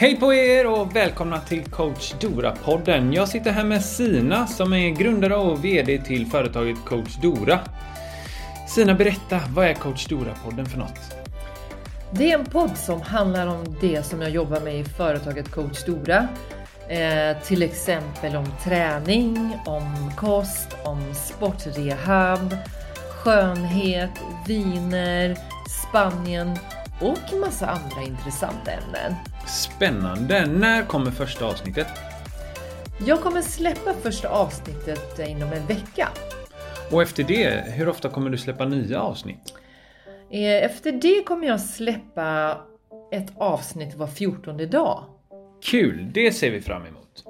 Hej på er och välkomna till coach Dora-podden. Jag sitter här med Sina som är grundare och VD till företaget coach Dora. Sina, berätta, vad är coach Dora-podden för något? Det är en podd som handlar om det som jag jobbar med i företaget coach Dora. Eh, till exempel om träning, om kost, om sportrehab, skönhet, viner, Spanien och massa andra intressanta ämnen. Spännande! När kommer första avsnittet? Jag kommer släppa första avsnittet inom en vecka. Och efter det, hur ofta kommer du släppa nya avsnitt? Eh, efter det kommer jag släppa ett avsnitt var fjortonde dag. Kul! Det ser vi fram emot.